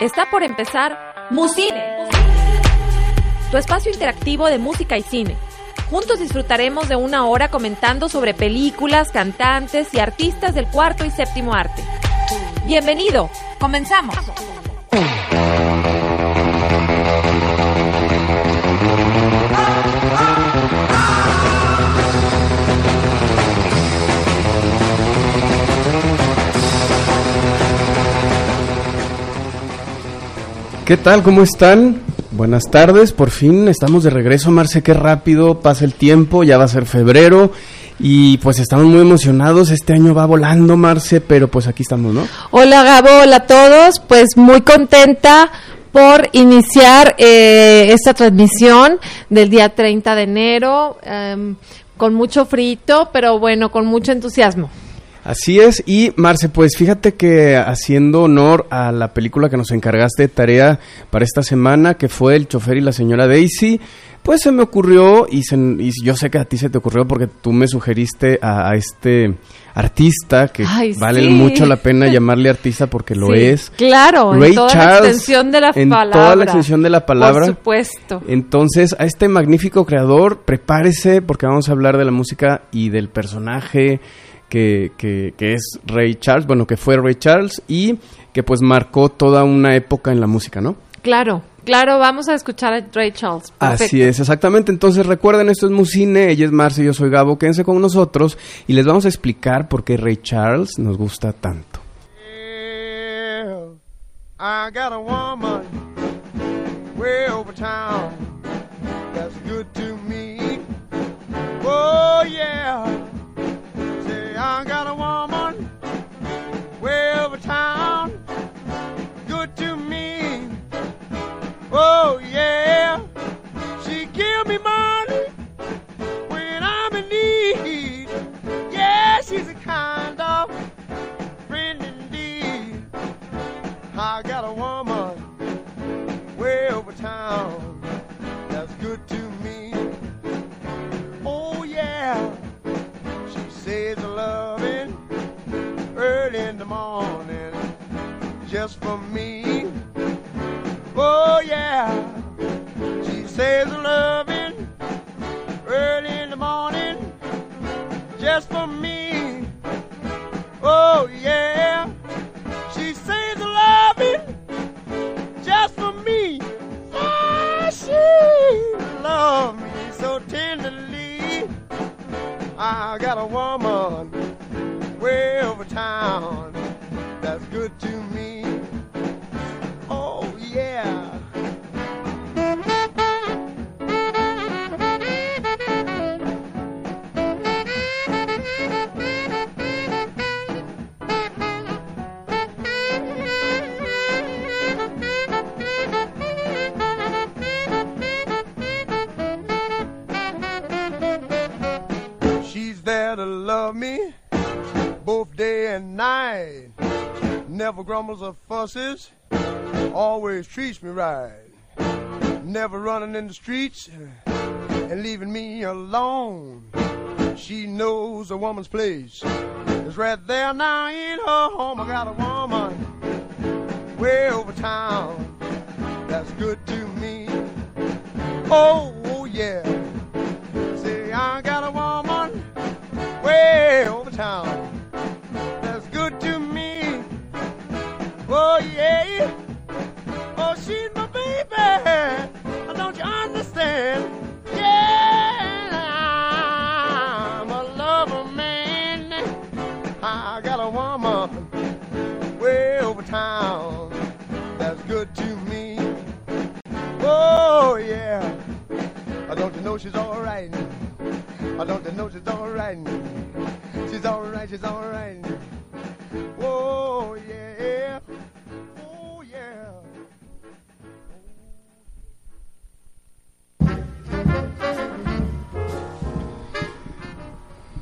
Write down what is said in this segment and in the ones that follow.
Está por empezar Musine, tu espacio interactivo de música y cine. Juntos disfrutaremos de una hora comentando sobre películas, cantantes y artistas del cuarto y séptimo arte. Bienvenido, comenzamos. ¿Qué tal? ¿Cómo están? Buenas tardes, por fin estamos de regreso, Marce, qué rápido pasa el tiempo, ya va a ser febrero y pues estamos muy emocionados, este año va volando, Marce, pero pues aquí estamos, ¿no? Hola Gabo, hola a todos, pues muy contenta por iniciar eh, esta transmisión del día 30 de enero, em, con mucho frito, pero bueno, con mucho entusiasmo. Así es, y Marce, pues fíjate que haciendo honor a la película que nos encargaste de tarea para esta semana, que fue El chofer y la señora Daisy, pues se me ocurrió, y, yo sé que a ti se te ocurrió porque tú me sugeriste a, este artista, que vale mucho la pena llamarle artista porque lo es. Claro, en toda la extensión de la en palabra. toda la extensión de la palabra. Por supuesto. Entonces, a este magnífico creador, prepárese porque vamos a hablar de la música y del personaje que, que, que, es Ray Charles, bueno, que fue Ray Charles y que pues marcó toda una época en la música, ¿no? Claro, claro, vamos a escuchar a Ray Charles. Así es, exactamente. Entonces recuerden, esto es Musine, ella es Marcia, yo soy Gabo, quédense con nosotros y les vamos a explicar por qué Ray Charles nos gusta tanto. I got a woman way over town that's good to me. Oh yeah. I got a woman way over town, good to me. Oh yeah, she give me money when I'm in need. Yeah, she's a kind of friend indeed. I got a woman way over town that's good to me. Just for me. Oh yeah, she says loving early in the morning just for me. Oh yeah, she says loving just for me. Oh, she loves me so tenderly. I got a woman way over town that's good to me. Love me both day and night. Never grumbles or fusses, always treats me right. Never running in the streets and leaving me alone. She knows a woman's place is right there now in her home. I got a woman way over town that's good to me. Oh, yeah. Say, I got a woman way over town. That's good to me. Oh, yeah. Oh, she's my baby. Don't you understand? Yeah, I'm a lover man. I got a woman way over town. That's good to me. Oh, yeah. I don't you know she's all right? I don't you know she's all right? She's all right, she's all right. Oh, yeah. Oh, yeah.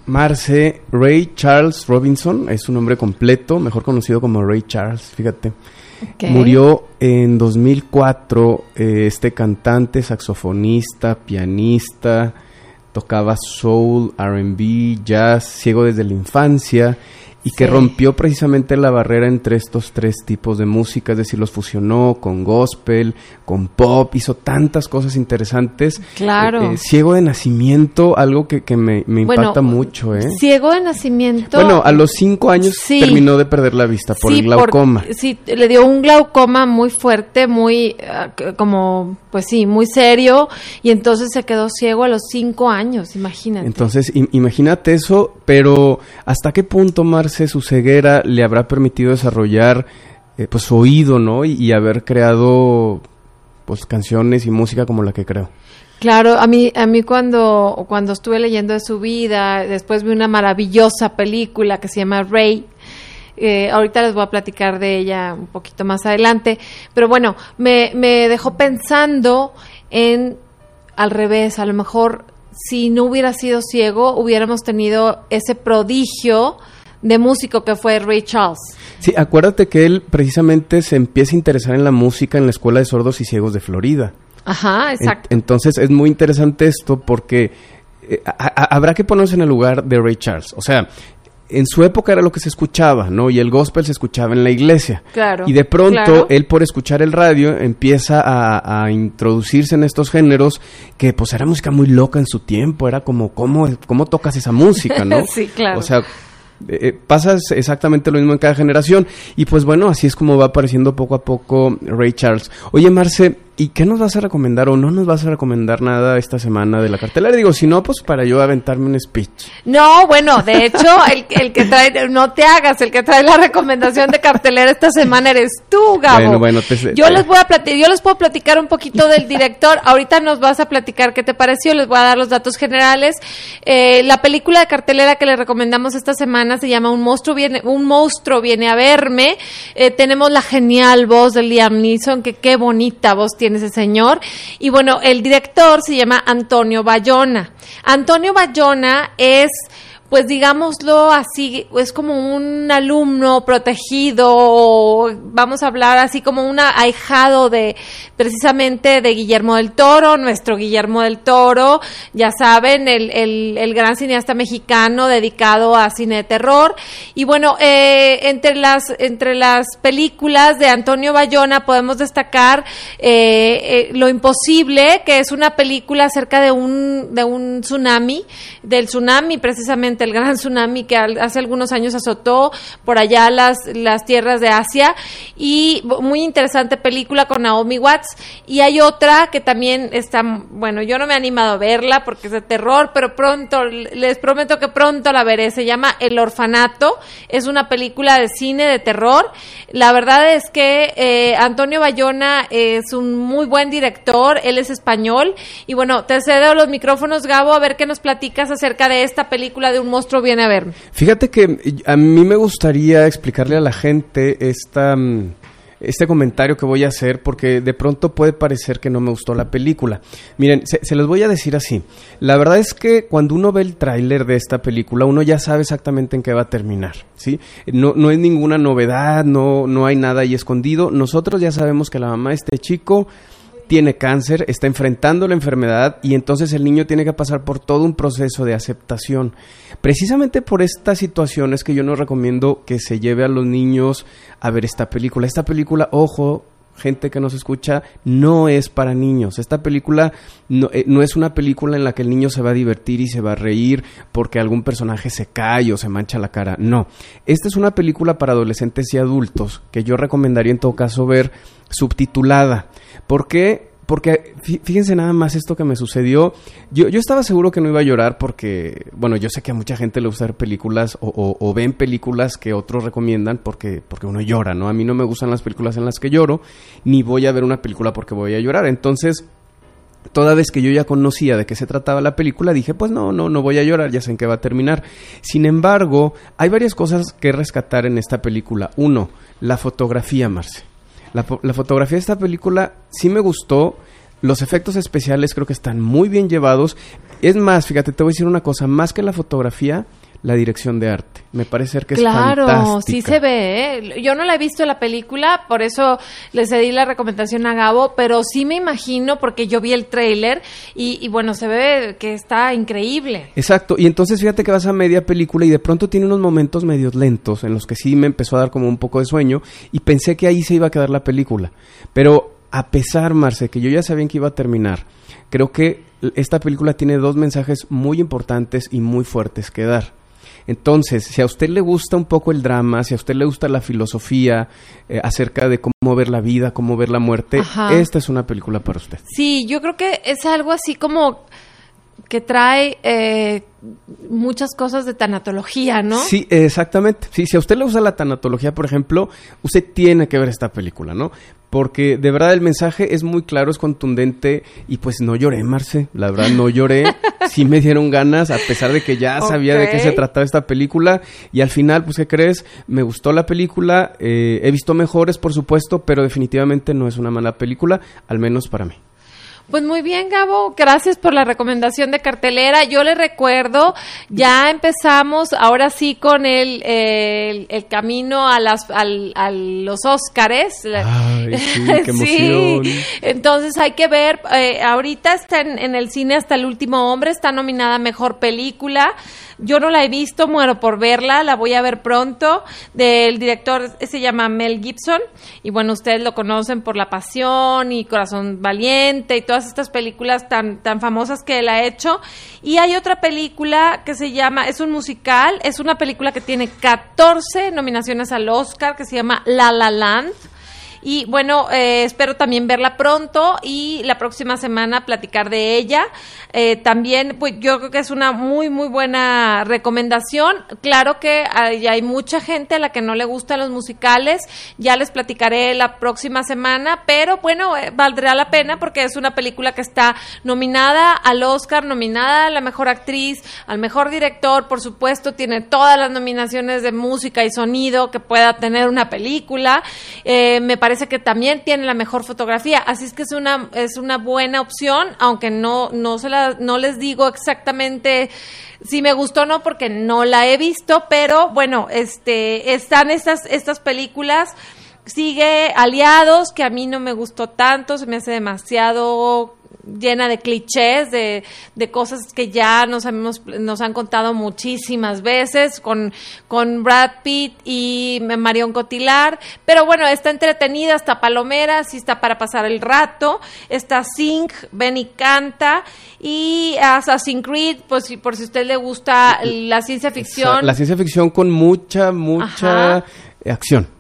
Marce Ray Charles Robinson es su nombre completo, mejor conocido como Ray Charles, fíjate. Murió en 2004 eh, este cantante, saxofonista, pianista, tocaba soul, RB, jazz, ciego desde la infancia y que rompió precisamente la barrera entre estos tres tipos de música, es decir, los fusionó con gospel, con pop, hizo tantas cosas interesantes. Claro. Eh, eh, ciego de nacimiento, algo que, que me, me impacta mucho, ¿eh? Ciego de nacimiento. Bueno, a los cinco años terminó de perder la vista por el glaucoma. sí, le dio un glaucoma muy fuerte, muy, uh, como, pues sí, muy serio, y entonces se quedó ciego a los cinco años, imagínate. Entonces, imagínate eso, pero ¿hasta qué punto, Su ceguera le habrá permitido desarrollar eh, pues su oído, ¿no? Y, haber creado pues canciones y música como la que creo. Claro, a mí, a mí cuando, cuando estuve leyendo de su vida, después vi una maravillosa película que se llama Ray. Eh, ahorita les voy a platicar de ella un poquito más adelante, pero bueno, me, me dejó pensando en al revés, a lo mejor si no hubiera sido ciego, hubiéramos tenido ese prodigio de músico que fue Ray Charles. Sí, acuérdate que él precisamente se empieza a interesar en la música en la Escuela de Sordos y Ciegos de Florida. Ajá, exacto. entonces es muy interesante esto porque eh, habrá que ponerse en el lugar de Ray Charles. O sea, en su época era lo que se escuchaba, ¿no? Y el gospel se escuchaba en la iglesia. Claro. Y de pronto él por escuchar el radio empieza a, a, introducirse en estos géneros que pues era música muy loca en su tiempo, era como cómo cómo tocas esa música, ¿no? sí, claro. O sea, eh, eh, pasa exactamente lo mismo en cada generación y pues bueno, así es como va apareciendo poco a poco Ray Charles. Oye, Marce, ¿Y qué nos vas a recomendar o no nos vas a recomendar nada esta semana de la cartelera? Digo, si no, pues para yo aventarme un speech. No, bueno, de hecho, el, el que trae, no te hagas, el que trae la recomendación de cartelera esta semana eres tú, Gabo. Bueno, bueno, yo les voy a platicar, yo les puedo platicar un poquito del director. Ahorita nos vas a platicar qué te pareció, les voy a dar los datos generales. Eh, la película de cartelera que le recomendamos esta semana se llama Un monstruo viene, un monstruo viene a verme. Eh, tenemos la genial voz de Liam Neeson, que qué bonita voz tiene ese señor. Y bueno, el director se llama Antonio Bayona. Antonio Bayona es pues digámoslo así, es como un alumno protegido, vamos a hablar así como un ahijado de precisamente de Guillermo del Toro, nuestro Guillermo del Toro, ya saben, el, el, gran cineasta mexicano dedicado a cine de terror. Y bueno, eh, entre, las, entre las películas de Antonio Bayona podemos destacar eh, eh, Lo Imposible, que es una película acerca de un, de un tsunami, del tsunami precisamente el gran tsunami que hace algunos años azotó por allá las, las tierras de Asia. Y muy interesante película con Naomi Watts. Y hay otra que también está, bueno, yo no me he animado a verla porque es de terror, pero pronto, les prometo que pronto la veré. Se llama El Orfanato. Es una película de cine de terror. La verdad es que eh, Antonio Bayona es un muy buen director. Él es español. Y bueno, te cedo los micrófonos, Gabo, a ver qué nos platicas acerca de esta película de un monstruo viene a verme. Fíjate que a mí me gustaría explicarle a la gente esta, mm, este comentario que voy a hacer porque de pronto puede parecer que no me gustó la película. Miren, se, los voy a decir así. La verdad es que cuando uno ve el tráiler de esta película, uno ya sabe exactamente en qué va a terminar, ¿sí? No, no es ninguna novedad, no, no hay nada ahí escondido. Nosotros ya sabemos que la mamá de este chico tiene cáncer, está enfrentando la enfermedad y entonces el niño tiene que pasar por todo un proceso de aceptación. Precisamente por estas situaciones que yo no recomiendo que se lleve a los niños a ver esta película. Esta película, ojo, gente que nos escucha, no es para niños. Esta película no, eh, no, es una película en la que el niño se va a divertir y se va a reír porque algún personaje se cae o se mancha la cara. No. Esta es una película para adolescentes y adultos que yo recomendaría en todo caso ver subtitulada. ¿Por qué? Porque fíjense nada más esto que me sucedió. Yo, yo estaba seguro que no iba a llorar porque, bueno, yo sé que a mucha gente le gusta ver películas o, o, ven películas que otros recomiendan porque, porque uno llora, ¿no? A mí no me gustan las películas en las que lloro, ni voy a ver una película porque voy a llorar. Entonces, toda vez que yo ya conocía de qué se trataba la película, dije, pues no, no, no voy a llorar, ya sé en qué va a terminar. Sin embargo, hay varias cosas que rescatar en esta película. Uno, la fotografía, Marce. La, fotografía de esta película sí me gustó. Los efectos especiales creo que están muy bien llevados. Es más, fíjate, te voy a decir una cosa, más que la fotografía, la dirección de arte. Me parece ser que es Claro, sí se ve. ¿eh? Yo no la he visto la película, por eso le cedí la recomendación a Gabo, pero sí me imagino porque yo vi el tráiler y, y bueno, se ve que está increíble. Exacto, y entonces fíjate que vas a media película y de pronto tiene unos momentos medios lentos en los que sí me empezó a dar como un poco de sueño y pensé que ahí se iba a quedar la película. Pero a pesar, Marce, que yo ya sabía que iba a terminar, creo que esta película tiene dos mensajes muy importantes y muy fuertes que dar. Entonces, si a usted le gusta un poco el drama, si a usted le gusta la filosofía eh, acerca de cómo ver la vida, cómo ver la muerte, Ajá. esta es una película para usted. Sí, yo creo que es algo así como que trae eh, muchas cosas de tanatología, ¿no? Sí, exactamente. Sí, si a usted le gusta la tanatología, por ejemplo, usted tiene que ver esta película, ¿no? Porque de verdad el mensaje es muy claro, es contundente y pues no lloré, Marce, la verdad no lloré. Sí me dieron ganas, a pesar de que ya sabía de qué se trataba esta película y al final, pues, ¿qué crees? Me gustó la película, eh, he visto mejores, por supuesto, pero definitivamente no es una mala película, al menos para mí. Pues muy bien, Gabo, gracias por la recomendación de cartelera. Yo le recuerdo, ya empezamos ahora sí con el, el, el camino a, las, al- a los Óscares. Ay, sí, qué Sí, emoción. entonces hay que ver, eh, ahorita está en, en el cine hasta el último hombre, está nominada a Mejor Película. Yo no la he visto, muero por verla, la voy a ver pronto. Del director se llama Mel Gibson y bueno, ustedes lo conocen por La Pasión y Corazón Valiente y todas estas películas tan, tan famosas que él ha hecho. Y hay otra película que se llama, es un musical, es una película que tiene 14 nominaciones al Oscar que se llama La La Land. Y bueno, eh, espero también verla pronto y la próxima semana platicar de ella. Eh, también, pues yo creo que es una muy, muy buena recomendación. Claro que hay, hay mucha gente a la que no le gustan los musicales. Ya les platicaré la próxima semana, pero bueno, eh, valdrá la pena porque es una película que está nominada al Oscar, nominada a la mejor actriz, al mejor director, por supuesto, tiene todas las nominaciones de música y sonido que pueda tener una película. Eh, me parece que también tiene la mejor fotografía, así es que es una es una buena opción, aunque no no se la no les digo exactamente si me gustó o no porque no la he visto, pero bueno, este están estas estas películas. Sigue Aliados, que a mí no me gustó tanto, se me hace demasiado llena de clichés, de, de cosas que ya nos, hemos, nos han contado muchísimas veces con, con Brad Pitt y Marion Cotillard. Pero bueno, está entretenida, está palomera, sí está para pasar el rato. Está Sing, Ven y Canta. Y Assassin's Creed, pues si- por si a usted le gusta la ciencia ficción. La ciencia ficción con mucha, mucha Ajá. acción.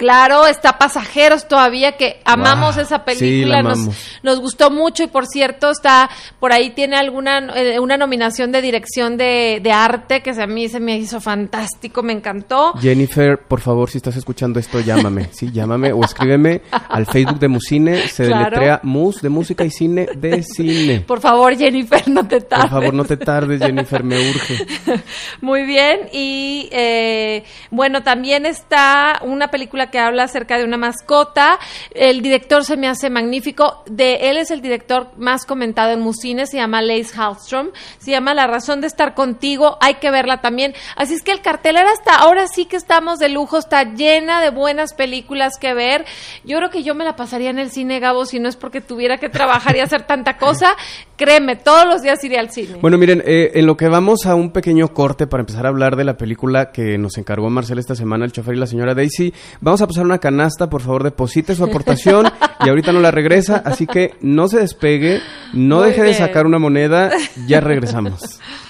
Claro, está Pasajeros todavía, que amamos Wow, esa película, la nos, amamos. nos gustó mucho y por cierto está, por ahí tiene alguna, eh, una nominación de dirección de, de arte que se- a mí se me hizo fantástico, me encantó. Jennifer, por favor, si estás escuchando esto, llámame. Sí, llámame o escríbeme al Facebook de Musine. Se Claro. deletrea Mus de música y cine de cine. Por favor, Jennifer, no te tardes. Por favor, no te tardes, Jennifer, me urge. Muy bien, y eh, bueno, también está una película que habla acerca de una mascota. El director se me hace magnífico. De él es el director más comentado en Musine, se llama Lace Hallstrom. Se llama La razón de estar contigo. Hay que verla también. Así es que el cartelera hasta ahora sí que estamos de lujo, está llena de buenas películas que ver. Yo creo que yo me la pasaría en el cine, Gabo, si no es porque tuviera que trabajar y hacer tanta cosa. Créeme, todos los días iré al cine. Bueno, miren, eh, en lo que vamos a un pequeño corte para empezar a hablar de la película que nos encargó Marcel esta semana, el chofer y la señora Daisy, vamos a pasar una canasta, por favor, deposite su aportación y ahorita no la regresa, así que no se despegue, no Muy deje de sacar una moneda, ya regresamos.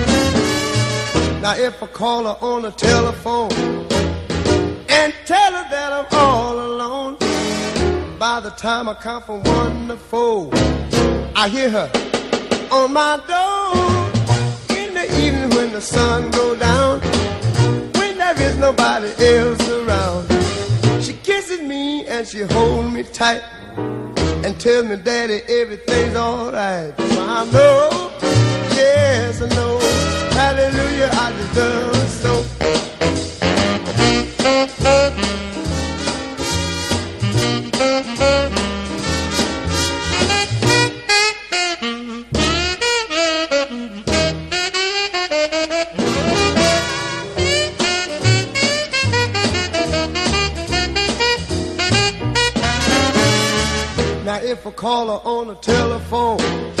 Now if I call her on the telephone and tell her that I'm all alone, by the time I count from one to four, I hear her on my door in the evening when the sun go down, when there is nobody else around. She kisses me and she holds me tight and tells me, Daddy, everything's alright. So I know, yes, I know, hallelujah, I her so. Now if I call her on the telephone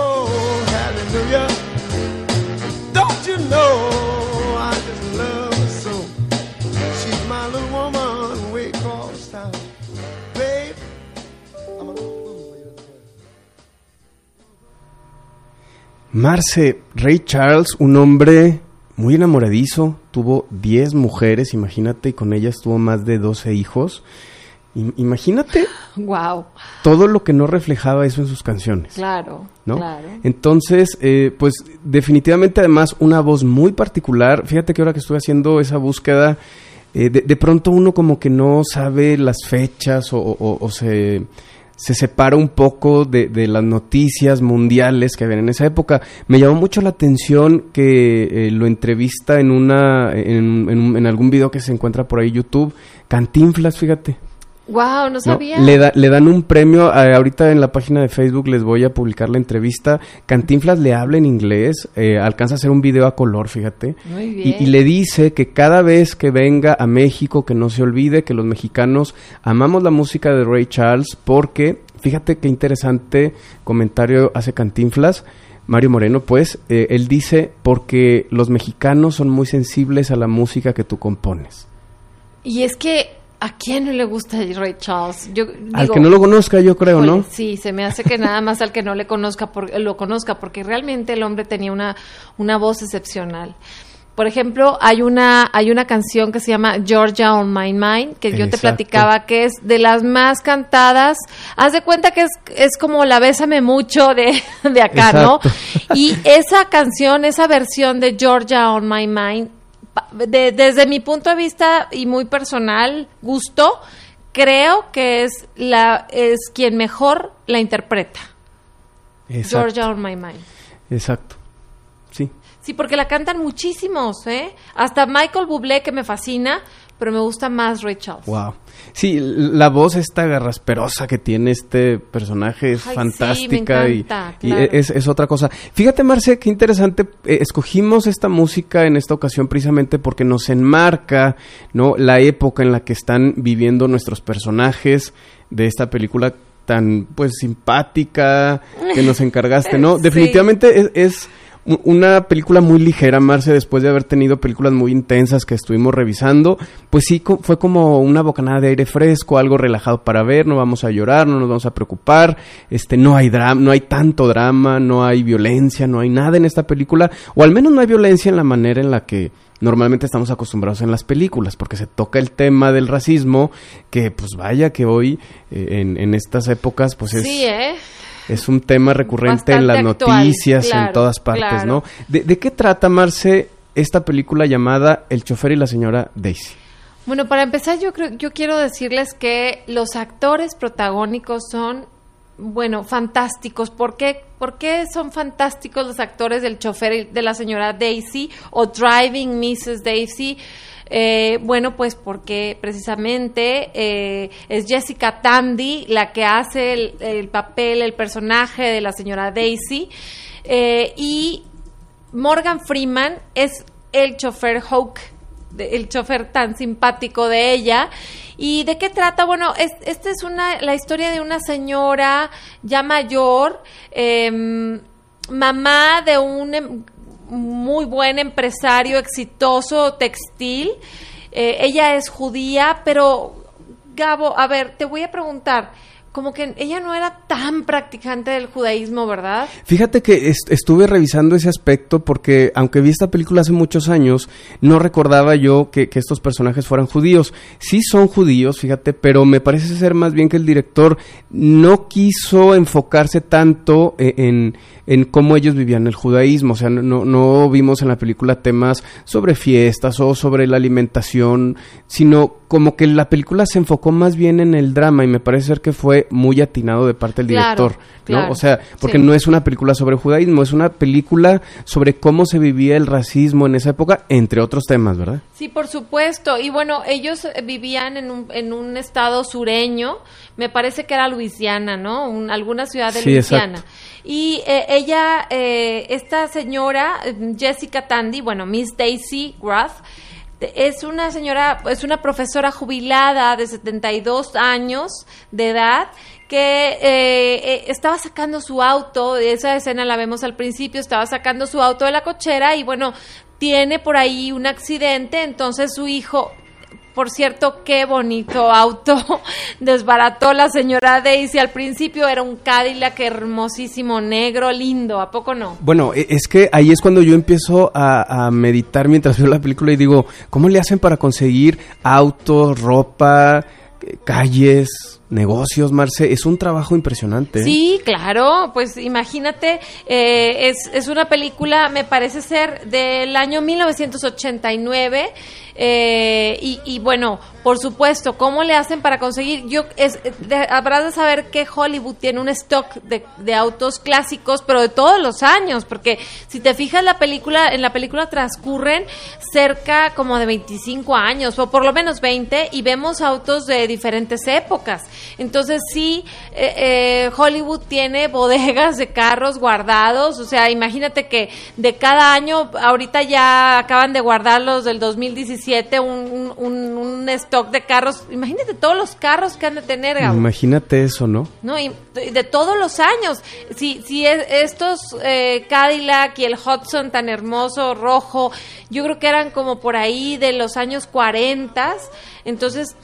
Marce, Ray Charles, un hombre muy enamoradizo, tuvo 10 mujeres, imagínate, y con ellas tuvo más de 12 hijos. I- Imagínate Wow. todo lo que no reflejaba eso en sus canciones. Claro. ¿no? Claro. Entonces, eh, pues definitivamente además una voz muy particular. Fíjate que ahora que estuve haciendo esa búsqueda, eh, de, de pronto uno como que no sabe las fechas o, o- o se, se separa un poco de, de las noticias mundiales que habían en esa época. Me llamó mucho la atención que eh, lo entrevista en una en, en en algún video que se encuentra por ahí YouTube, Cantinflas, fíjate. Wow, no ¿no? sabía. Le, da- le dan un premio, eh, ahorita en la página de Facebook les voy a publicar la entrevista. Cantinflas le habla en inglés, eh, alcanza a hacer un video a color, fíjate. Muy Y, bien. y le dice que cada vez que venga a México, que no se olvide que los mexicanos amamos la música de Ray Charles, porque, fíjate qué interesante comentario hace Cantinflas. Mario Moreno, pues, eh, él dice, porque los mexicanos son muy sensibles a la música que tú compones. Y es que, ¿a quién no le gusta Ray Charles? Yo Al digo, que no lo conozca, yo creo, ¿no? Sí, se me hace que nada más al que no le conozca, por- lo conozca, porque realmente el hombre tenía una, una voz excepcional. Por ejemplo, hay una, hay una canción que se llama Georgia on My Mind, que yo te platicaba que es de las más cantadas. Haz de cuenta que es, es como la Bésame mucho de, de acá, ¿no? Y esa canción, esa versión de Georgia on My Mind, de- desde mi punto de vista y muy personal gusto, creo que es la es quien mejor la interpreta. Exacto. Georgia on My Mind. Exacto. Sí. Sí, porque la cantan muchísimos, ¿eh? Hasta Michael Bublé que me fascina, pero me gusta más Ray Charles. Wow. Sí, la voz esta garrasperosa que tiene este personaje es Ay, sí, fantástica me y- encanta, y, claro. es, es otra cosa. Fíjate, Marce, qué interesante. eh, escogimos esta música en esta ocasión precisamente porque nos enmarca, ¿no? La época en la que están viviendo nuestros personajes de esta película tan, pues, simpática que nos encargaste, ¿no? Sí. Definitivamente es- es una película muy ligera, Marce, después de haber tenido películas muy intensas que estuvimos revisando, pues sí, co- fue como una bocanada de aire fresco, algo relajado para ver, no vamos a llorar, no nos vamos a preocupar, este, no hay drama, no hay tanto drama, no hay violencia, no hay nada en esta película, o al menos no hay violencia en la manera en la que normalmente estamos acostumbrados en las películas, porque se toca el tema del racismo, que pues vaya que hoy, eh, en, en estas épocas, pues es... Sí, ¿eh? Es un tema recurrente en las actual, noticias, en todas partes, claro. ¿no? ¿De, de qué trata, Marce, esta película llamada El chofer y la señora Daisy? Bueno, para empezar, yo creo, yo quiero decirles que los actores protagónicos son, bueno, fantásticos. ¿Por qué, ¿Por qué son fantásticos los actores del chofer y de la señora Daisy o Driving Mrs. Daisy? Eh, bueno, pues porque precisamente eh, es Jessica Tandy la que hace el, el papel, el personaje de la señora Daisy. Eh, y Morgan Freeman es el chofer Hawk, el chofer tan simpático de ella. ¿Y de qué trata? Bueno, esta es una, la historia de una señora ya mayor, em, mamá de un em, muy buen empresario exitoso textil. Eh, ella es judía, pero Gabo, a ver, te voy a preguntar, como que ella no era tan practicante del judaísmo, ¿verdad? Fíjate que estuve revisando ese aspecto porque aunque vi esta película hace muchos años, no recordaba yo que, estos personajes fueran judíos. Sí son judíos, fíjate, pero me parece ser más bien que el director no quiso enfocarse tanto e, en, en cómo ellos vivían el judaísmo. O sea, no, no vimos en la película temas sobre fiestas o sobre la alimentación, sino como que la película se enfocó más bien en el drama y me parece ser que fue muy atinado de parte del director, ¿no? o sea, porque no es una película sobre judaísmo, es una película sobre cómo se vivía el racismo en esa época, entre otros temas, ¿verdad? Sí, por supuesto. Y bueno, ellos vivían en un, en un estado sureño, me parece que era Luisiana, ¿no? alguna ciudad de Luisiana. Y eh, ella, eh, esta señora, Jessica Tandy, bueno, Miss Daisy Roth, es una señora, es una profesora jubilada de 72 años de edad que eh, eh, estaba sacando su auto, esa escena la vemos al principio, estaba sacando su auto de la cochera y bueno, tiene por ahí un accidente, entonces su hijo por cierto, qué bonito auto desbarató la señora Daisy. Al principio era un Cadillac hermosísimo, negro, lindo, ¿a poco no? Bueno, e, es que ahí es cuando yo empiezo a, meditar mientras veo la película y digo, ¿cómo le hacen para conseguir autos, ropa, calles? Negocios, Marce, es un trabajo impresionante. Sí, claro, pues imagínate, eh, es, es una película, me parece ser del año 1989 eh, y, bueno, por supuesto, ¿cómo le hacen para conseguir? Yo es, habrás de saber que Hollywood tiene un stock de, autos clásicos, pero de todos los años, porque si te fijas la película, en la película transcurren cerca como de 25 años, o por lo menos 20, y vemos autos de diferentes épocas. Entonces sí, eh, eh, Hollywood tiene bodegas de carros guardados, o sea, imagínate que de cada año, ahorita ya acaban de guardarlos del 2017 un, un, stock de carros. Imagínate todos los carros que han de tener. Imagínate eso, ¿no? No, y de todos los años. Si, si estos eh, Cadillac y el Hudson tan hermoso, rojo, yo creo que eran como por ahí de los años 40. Entonces,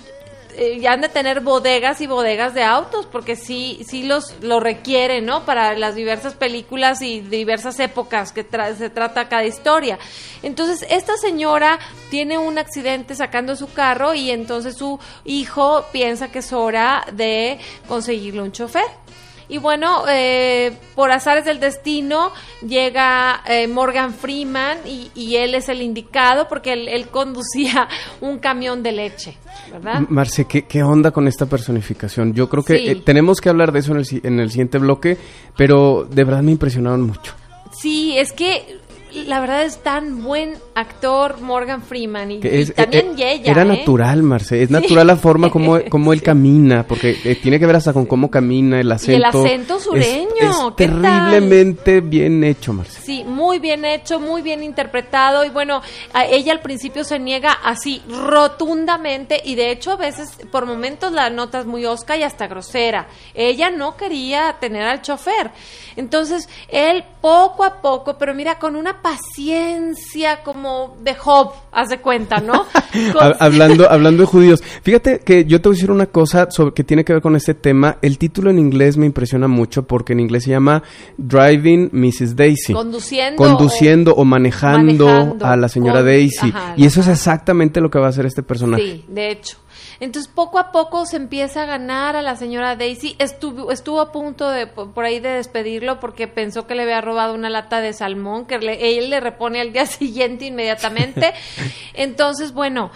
eh, han de tener bodegas y bodegas de autos, porque sí, sí los lo requieren, ¿no? Para las diversas películas y diversas épocas que se trata cada historia. Entonces, esta señora tiene un accidente sacando su carro y entonces su hijo piensa que es hora de conseguirle un chofer. Y bueno, eh, por azares del destino llega eh, Morgan Freeman y, él es el indicado porque él, conducía un camión de leche, ¿verdad? Marce, ¿qué, onda con esta personificación? Yo creo que eh, tenemos que hablar de eso en el, en el siguiente bloque, pero de verdad me impresionaron mucho. Sí, es que la verdad es tan buen actor Morgan Freeman y, también eh, ella. Era natural, Marce. Es natural la forma como, como él camina, porque eh, tiene que ver hasta con cómo camina, el acento. Y el acento sureño. Es, terriblemente bien hecho, Marce. Sí, muy bien hecho, muy bien interpretado. Y bueno, ella al principio se niega así rotundamente y de hecho a veces por momentos la notas muy osca y hasta grosera. Ella no quería tener al chofer. Entonces, él poco a poco, pero mira, con una paciencia como de Job, haz de cuenta, ¿no? hablando, hablando de judíos. Fíjate que yo te voy a decir una cosa sobre, que tiene que ver con este tema. El título en inglés me impresiona mucho porque en inglés se llama Driving Mrs. Daisy. Conduciendo. Conduciendo o, manejando, a la señora Daisy. y eso es exactamente lo que va a hacer este personaje. Sí, de hecho. Entonces poco a poco se empieza a ganar a la señora Daisy. Estuvo, estuvo a punto de por ahí de despedirlo porque pensó que le había robado una lata de salmón que él le repone al día siguiente inmediatamente. Entonces, bueno,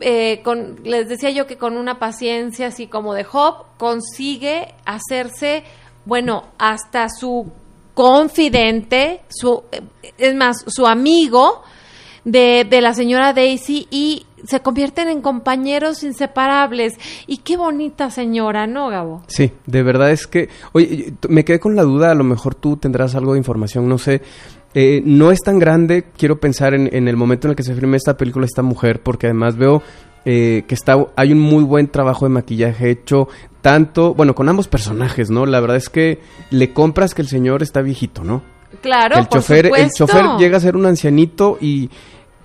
eh, con, les decía yo que con una paciencia así como de Job consigue hacerse, bueno, hasta su confidente, su, eh, es más, su amigo de, de la señora Daisy y se convierten en compañeros inseparables. Y qué bonita señora, ¿no, Gabo? Sí, de verdad es que, oye, me quedé con la duda, a lo mejor tú tendrás algo de información, no sé. Eh, no es tan grande, quiero pensar en, en el momento en el que se firme esta película esta mujer, porque además veo eh, que está hay un muy buen trabajo de maquillaje hecho tanto, bueno, con ambos personajes, ¿no? La verdad es que le compras que el señor está viejito, ¿no? Claro, el por chofer, el chofer llega a ser un ancianito y,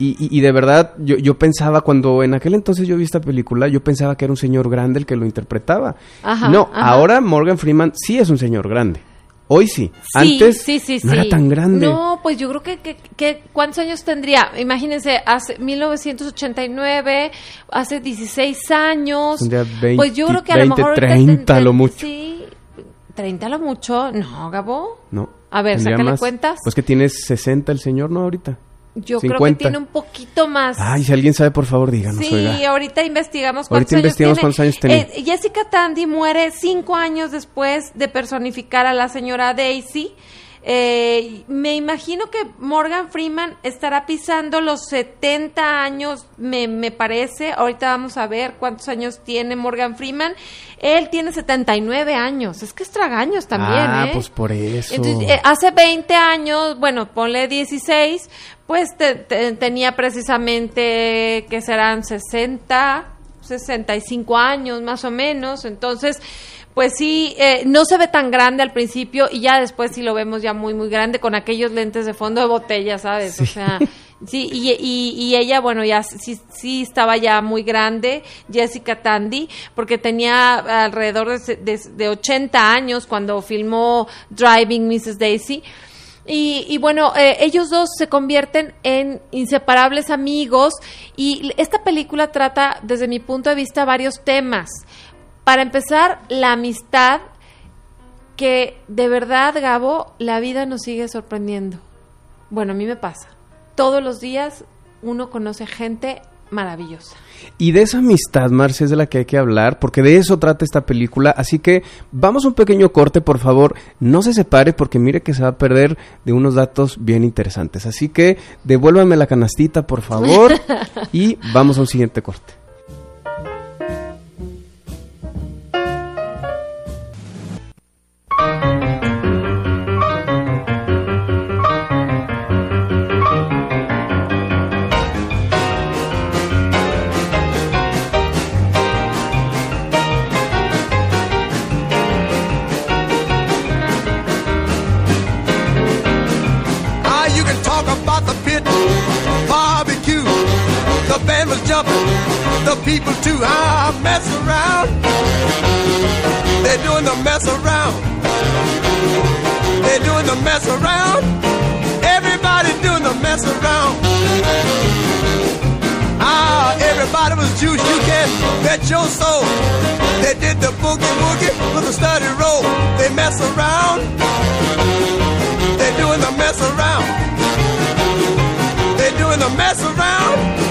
y, y- y de verdad yo, yo pensaba cuando en aquel entonces yo vi esta película, yo pensaba que era un señor grande el que lo interpretaba. Ajá, no, ajá. ahora Morgan Freeman sí es un señor grande. Hoy sí. Sí, Antes sí, sí, no era tan grande. No, pues yo creo que, que, que- ¿cuántos años tendría? Imagínense, hace 1989, hace 16 años. Tendría 20, pues yo creo que a 20, lo mejor ahorita 30 tendría- lo mucho. Sí, 30 lo mucho. No, Gabo. No. A ver, sácale más. cuentas. Pues que tiene 60 el señor, ¿no? Ahorita. Yo creo que 50. tiene un poquito más. Ay, si alguien sabe, por favor, díganos, Sí, oiga. ahorita investigamos cuántos Ahorita años investigamos tiene. cuántos años tenía. Eh, Jessica Tandy muere cinco años después de personificar a la señora Daisy. Eh, me imagino que Morgan Freeman estará pisando los 70 años, me, me parece. Ahorita vamos a ver cuántos años tiene Morgan Freeman. Él tiene 79 años. Es que es tragaños también, ah, ¿eh? pues por eso. Entonces, eh, hace 20 años, bueno, ponle 16, pues te- te- tenía precisamente que serán 60, 65 años más o menos. Entonces, pues sí, eh, no se ve tan grande al principio y ya después sí lo vemos ya muy, muy grande con aquellos lentes de fondo de botella, ¿sabes? O sea, sí, y, y- y ella, bueno, ya sí, sí estaba ya muy grande, Jessica Tandy, porque tenía alrededor de, de 80 años cuando filmó Driving Mrs. Daisy. Y, y bueno, eh, ellos dos se convierten en inseparables amigos y esta película trata, desde mi punto de vista, varios temas. Para empezar, la amistad, que de verdad, Gabo, la vida nos sigue sorprendiendo. Bueno, a mí me pasa. Todos los días uno conoce gente maravillosa. Y de esa amistad, Marce, es de la que hay que hablar, porque de eso trata esta película. Así que vamos a un pequeño corte, por favor. No se separe, porque mire que se va a perder de unos datos bien interesantes. Así que devuélvame la canastita, por favor. y vamos a un siguiente corte. People too. Ah, mess around. They're doing the mess around. They're doing the mess around. Everybody doing the mess around. Ah, everybody was juice. You can bet your soul. They did the boogie woogie with a study roll. They mess around. They're doing the mess around. They're doing the mess around.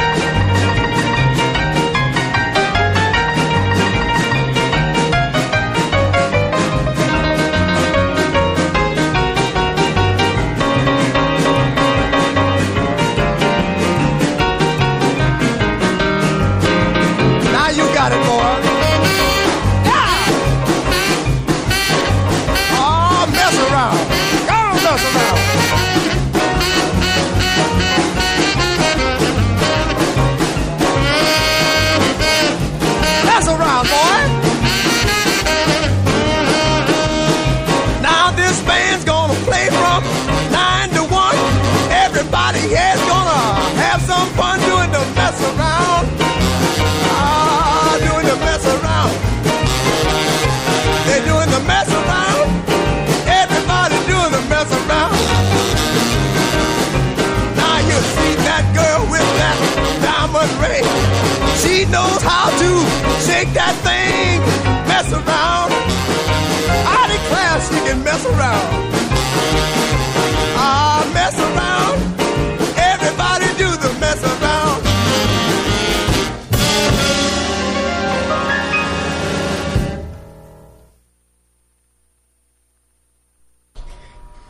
She knows how to shake that thing, mess around. I declare she can mess around. Ah, mess around. Everybody do the mess around.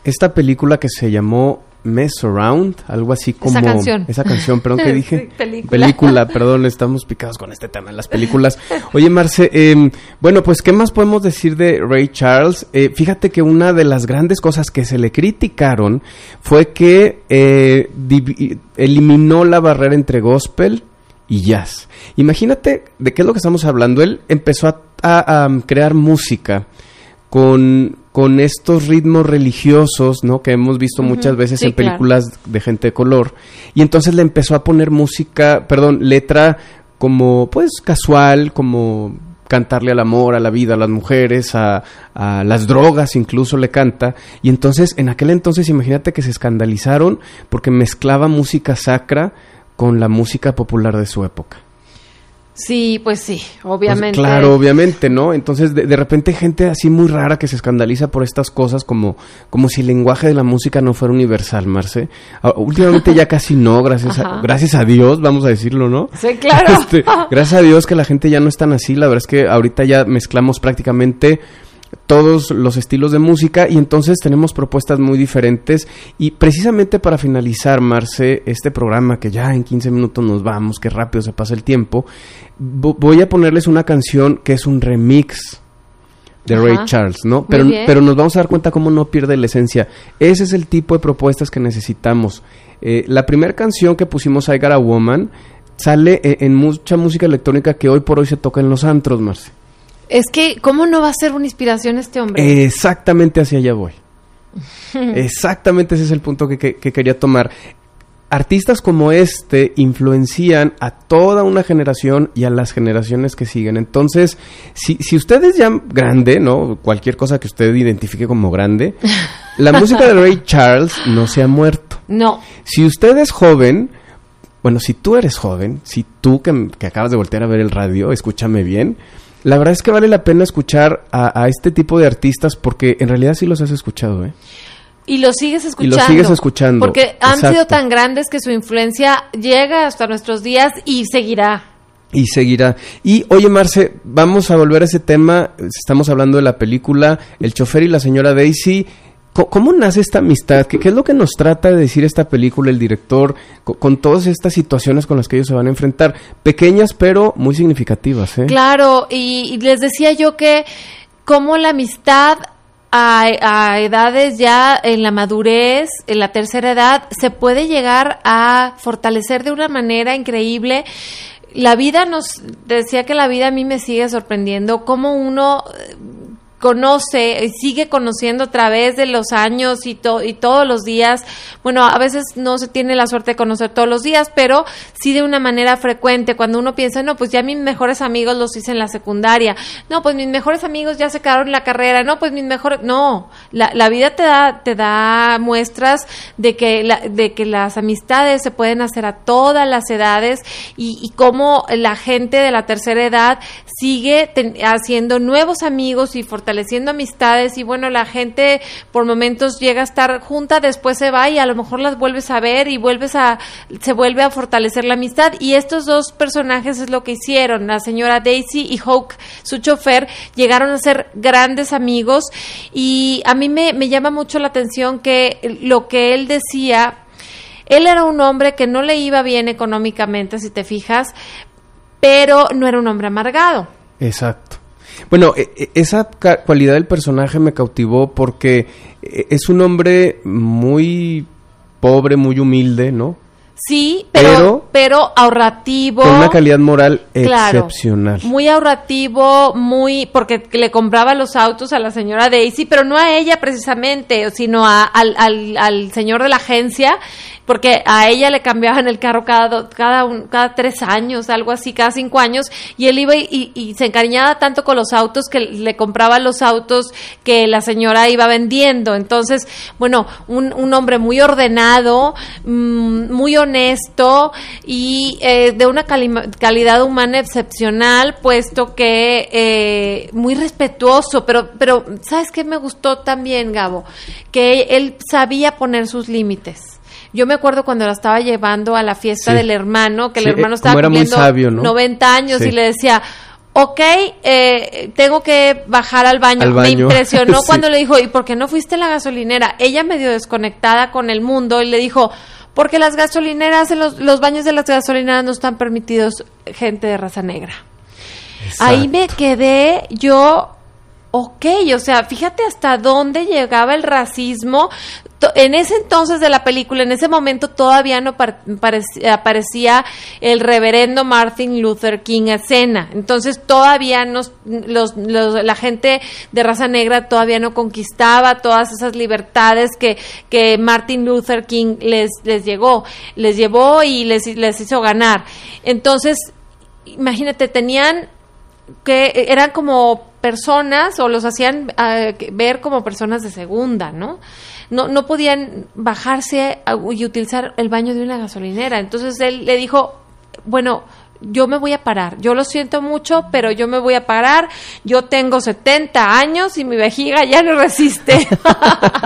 Esta película que se llamó Mess Around, algo así como... Esa canción. Esa canción, perdón, que dije? Película. Película, perdón, estamos picados con este tema, las películas. Oye, Marce, eh, bueno, pues, ¿qué más podemos decir de Ray Charles? Eh, fíjate que una de las grandes cosas que se le criticaron fue que eh, eliminó la barrera entre gospel y jazz. Imagínate de qué es lo que estamos hablando. Él empezó a, a- a crear música con, con estos ritmos religiosos, ¿no? Que hemos visto muchas veces sí, en claro. películas de gente de color. Y entonces le empezó a poner música, perdón, letra como, pues, casual, como cantarle al amor, a la vida, a las mujeres, a, a las drogas, incluso le canta. Y entonces, en aquel entonces, imagínate que se escandalizaron porque mezclaba música sacra con la música popular de su época. Sí, pues sí, Pues, obviamente. claro, obviamente, ¿no? Entonces, de, de repente gente así muy rara que se escandaliza por estas cosas como, como si el lenguaje de la música no fuera universal, Marce. Ah, últimamente ya casi no, gracias a, gracias a Dios, vamos a decirlo, ¿no? Sí, claro. Este, gracias a Dios que la gente ya no es tan así, la verdad es que ahorita ya mezclamos prácticamente todos los estilos de música y entonces tenemos propuestas muy diferentes y precisamente para finalizar, Marce, este programa que ya en 15 minutos nos vamos, que rápido se pasa el tiempo, vo- voy a ponerles una canción que es un remix de Ray Ajá. Charles, ¿no? Pero, pero nos vamos a dar cuenta cómo no pierde la esencia. Ese es el tipo de propuestas que necesitamos. Eh, la primera canción que pusimos, I Got a Woman, sale eh, en mucha música electrónica que hoy por hoy se toca en los antros, Marce. Es que, ¿cómo no va a ser una inspiración este hombre? Exactamente hacia allá voy. Exactamente ese es el punto que, que- que quería tomar. Artistas como este influencian a toda una generación y a las generaciones que siguen. Entonces, si, si usted es ya grande, ¿no? Cualquier cosa que usted identifique como grande, la música de Ray Charles no se ha muerto. no. Si usted es joven, bueno, si tú eres joven, si tú que, que acabas de voltear a ver el radio, escúchame bien, la verdad es que vale la pena escuchar a, a este tipo de artistas porque en realidad sí los has escuchado, ¿eh? Y lo sigues Y escuchando. lo sigues escuchando, Porque han exacto. sido tan grandes que su influencia llega hasta nuestros días y seguirá. Y seguirá. Y oye, Marce, vamos a volver a ese tema. Estamos hablando de la película El chofer y la señora Daisy. ¿Cómo nace esta amistad? ¿Qué, es lo que nos trata de decir esta película, el director, co- con, todas estas situaciones con las que ellos se van a enfrentar? Pequeñas, pero muy significativas, ¿eh? Claro, y, les decía yo que como la amistad a, a edades ya en la madurez, en la tercera edad, se puede llegar a fortalecer de una manera increíble. La vida nos decía que la vida a mí me sigue sorprendiendo, cómo uno conoce y sigue conociendo a través de los años y, to- y todos los días. Bueno, a veces no se tiene la suerte de conocer todos los días, pero sí de una manera frecuente. Cuando uno piensa, no, pues ya mis mejores amigos los hice en la secundaria. No, pues mis mejores amigos ya se quedaron en la carrera. No, pues mis mejores. No, la, la vida te da, te da muestras de que, de que las amistades se pueden hacer a todas las edades y, y cómo la gente de la tercera edad sigue haciendo nuevos amigos y fortaleciendo amistades y bueno, la gente por momentos llega a estar junta, después se va y a lo mejor las vuelves a ver y vuelves a se vuelve a fortalecer la amistad. Y estos dos personajes es lo que hicieron, la señora Daisy y Hawk, su chofer, llegaron a ser grandes amigos y a mí me, llama mucho la atención que lo que él decía él era un hombre que no le iba bien económicamente, si te fijas, pero no era un hombre amargado. Exacto. Bueno, e- e- esa cualidad del personaje me cautivó porque e- es un hombre muy pobre, muy humilde, ¿no? Sí, pero, Pero- pero, ahorrativo. Con una calidad moral Claro, excepcional. Muy ahorrativo, muy porque le compraba los autos a la señora Daisy, pero no a ella precisamente, sino a- al, al, al señor de la agencia, porque a ella le cambiaban el carro cada cada un- cada tres años, algo así, cada cinco años, y él iba y, y- y se encariñaba tanto con los autos que le compraba los autos que la señora iba vendiendo. Entonces, bueno, un, un hombre muy ordenado, mm, muy honesto y eh, de una calidad humana excepcional, puesto que eh, muy respetuoso, pero, pero ¿sabes qué me gustó también, Gabo? Que él sabía poner sus límites. Yo me acuerdo cuando la estaba llevando a la fiesta Sí. del hermano, que Sí, el hermano eh, estaba como era muy cumpliendo sabio, ¿no? 90 años Sí. y le decía, ok, eh, tengo que bajar al baño. Al Me impresionó cuando le dijo, ¿y por qué no fuiste a la gasolinera? Ella medio desconectada con el mundo y le dijo, porque las gasolineras, en los, los baños de las gasolineras no están permitidos gente de raza negra. Ahí me quedé yo, ok, o sea, fíjate hasta dónde llegaba el racismo. En ese entonces de la película, en ese momento todavía no par- parec- aparecía el reverendo Martin Luther King a escena. Entonces todavía nos, los- la gente de raza negra todavía no conquistaba todas esas libertades que, que Martin Luther King les, les llegó, les llevó y les, les hizo ganar. Entonces, imagínate, tenían que eran como personas o los hacían ah, ver como personas de segunda, ¿no? No, no podían bajarse y utilizar el baño de una gasolinera. Entonces él le dijo, bueno, yo me voy a parar. Yo lo siento mucho, pero yo me voy a parar. Yo tengo 70 años y mi vejiga ya no resiste.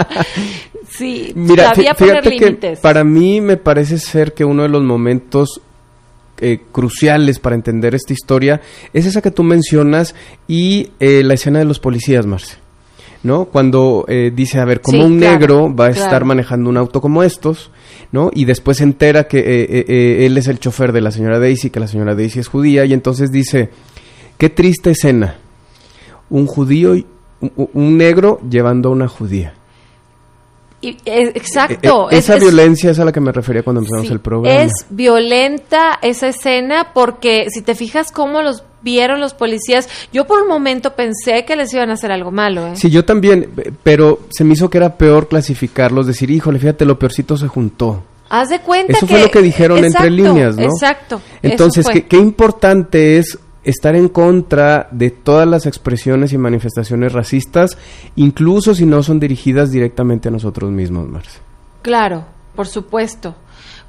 sí, Mira, sabía poner límites. para mí me parece ser que uno de los momentos eh, cruciales para entender esta historia es esa que tú mencionas y eh, la escena de los policías, Marce. ¿No? Cuando eh, dice, a ver, como Sí, un claro, negro va a estar manejando un auto como estos, ¿no? Y después se entera que eh, él es el chofer de la señora Daisy, que la señora Daisy es judía, y entonces dice, qué triste escena. Un judío, y- un, un negro llevando a una judía. Y- eh, exacto. Eh, eh, es- esa es- violencia es a la que me refería cuando empezamos Sí, el programa. Es violenta esa escena porque si te fijas cómo los vieron los policías, yo por un momento pensé que les iban a hacer algo malo. ¿eh? Sí, yo también, pero se me hizo que era peor clasificarlos, decir, híjole, fíjate, lo peorcito se juntó. Haz de cuenta Eso que... fue lo que dijeron Exacto, entre líneas, ¿no? Exacto. Entonces, fue. ¿qué, qué importante es estar en contra de todas las expresiones y manifestaciones racistas, incluso si no son dirigidas directamente a nosotros mismos, Marce. Claro, por supuesto.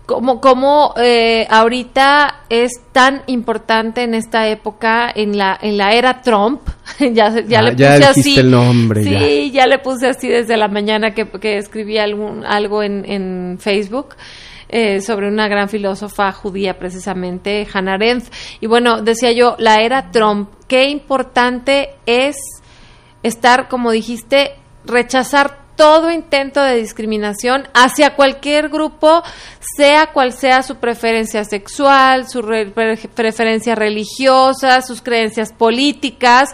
Como, como eh, ahorita es tan importante en esta época, en la, en la era Trump, ya, ya Ah, le ya puse dijiste así. el nombre, Sí, ya. le puse así desde la mañana que, que escribí algún, algo en, en Facebook. Eh, sobre una gran filósofa judía precisamente, Hannah Arendt. Y bueno, decía yo, la era Trump, qué importante es estar, como dijiste, rechazar todo intento de discriminación hacia cualquier grupo, sea cual sea su preferencia sexual, su re- pre- preferencia religiosa, sus creencias políticas.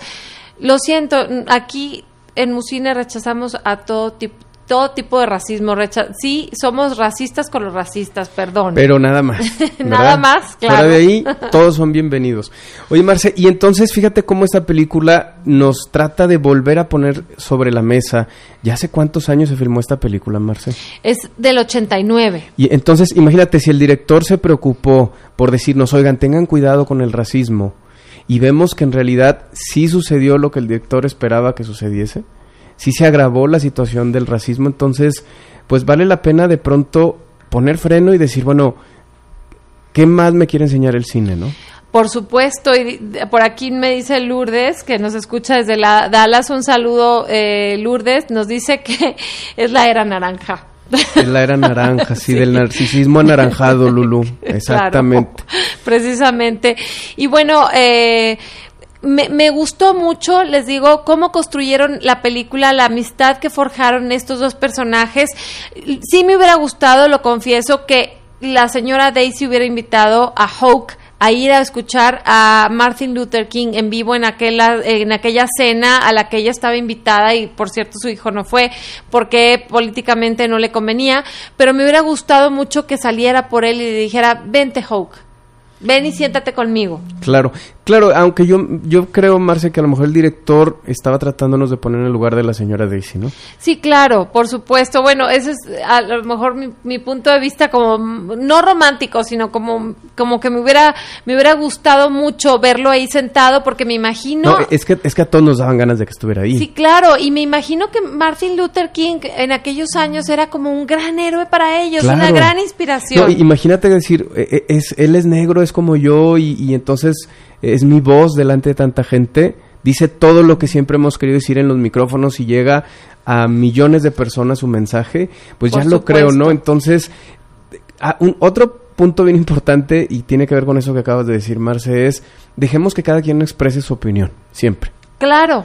Lo siento, aquí en Musine rechazamos a todo tipo todo tipo de racismo, recha- sí, somos racistas con los racistas, perdón. Pero nada más. Nada más, claro. De ahí, todos son bienvenidos. Oye, Marce, y entonces fíjate cómo esta película nos trata de volver a poner sobre la mesa. ¿Ya hace cuántos años se filmó esta película, Marce? es del 89. Y entonces, imagínate, si el director se preocupó por decirnos, oigan, tengan cuidado con el racismo, y vemos que en realidad sí sucedió lo que el director esperaba que sucediese, sí se agravó la situación del racismo, entonces, pues vale la pena de pronto poner freno y decir, bueno, ¿qué más me quiere enseñar el cine, no? Por supuesto, y por aquí me dice Lourdes, que nos escucha desde la Dallas, un saludo eh, Lourdes, nos dice que es la era naranja. Es la era naranja, sí, del narcisismo anaranjado, Lulu, exactamente. Claro, precisamente. Y bueno, eh, me, gustó mucho, les digo, cómo construyeron la película, la amistad que forjaron estos dos personajes. Sí me hubiera gustado, lo confieso, que la señora Daisy hubiera invitado a Hawk a ir a escuchar a Martin Luther King en vivo en aquella, en aquella cena a la que ella estaba invitada y por cierto su hijo no fue porque políticamente no le convenía, pero me hubiera gustado mucho que saliera por él y le dijera, vente Hawk, ven y siéntate conmigo. Claro, claro, aunque yo, yo creo, Marce, que a lo mejor el director estaba tratándonos de poner en el lugar de la señora Daisy, ¿no? Sí, claro, por supuesto. Bueno, ese es a lo mejor mi, mi punto de vista como no romántico, sino como como que me hubiera me hubiera gustado mucho verlo ahí sentado porque me imagino No, es que, es que a todos nos daban ganas de que estuviera ahí. Sí, claro, y me imagino que Martin Luther King en aquellos años era como un gran héroe para ellos, una gran inspiración. No, imagínate decir, eh, eh, es, él es negro, es como yo, y, y entonces es mi voz delante de tanta gente. Dice todo lo que siempre hemos querido decir en los micrófonos y llega a millones de personas su mensaje, pues Por ya lo creo, ¿no? Entonces, ah, un- otro punto bien importante y tiene que ver con eso que acabas de decir, Marce, es dejemos que cada quien exprese su opinión, siempre. Claro.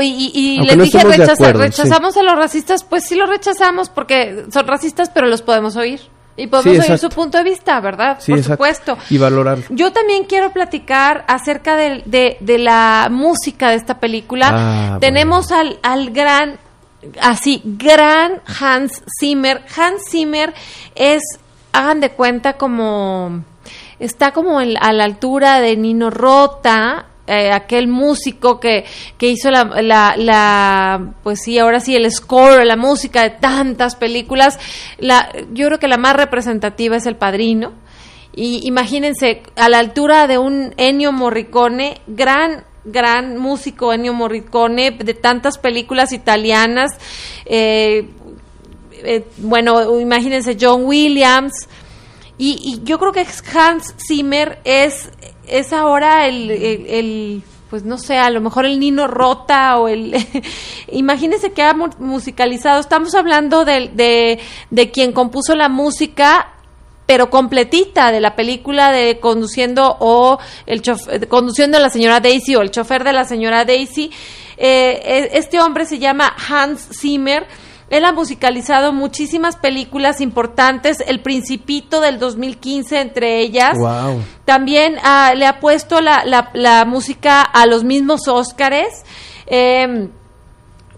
Y y- les no dije, rechaza- acuerdo, rechazamos a los racistas, pues sí los rechazamos porque son racistas, pero los podemos oír. Y podemos Sí, oír su punto de vista, ¿verdad? Sí, Por exacto. supuesto. Y valorarlo. Yo también quiero platicar acerca de, de- de la música de esta película. Ah, Tenemos al, al gran, así, gran Hans Zimmer. Hans Zimmer es, hagan de cuenta, como, está como en- a la altura de Nino Rota. Eh, aquel músico que, que hizo la, la, la, pues sí, ahora sí, el score, la música de tantas películas. La, yo creo que la más representativa es El Padrino. Y imagínense, a la altura de un Ennio Morricone, gran, gran músico Ennio Morricone, de tantas películas italianas, eh, eh, bueno, imagínense John Williams, y, y yo creo que Hans Zimmer es, es ahora el, el- pues no sé, a lo mejor el Nino Rota o el... imagínense que ha mu- musicalizado, estamos hablando de, de, de quien compuso la música pero completita de la película de conduciendo o el chof- eh, conduciendo a la señora Daisy o el chofer de la señora Daisy. Eh, eh, este hombre se llama Hans Zimmer. Él ha musicalizado muchísimas películas importantes, El Principito del 2015 entre ellas. Wow. También ah, le ha puesto la, la- la música a los mismos Óscares. Em,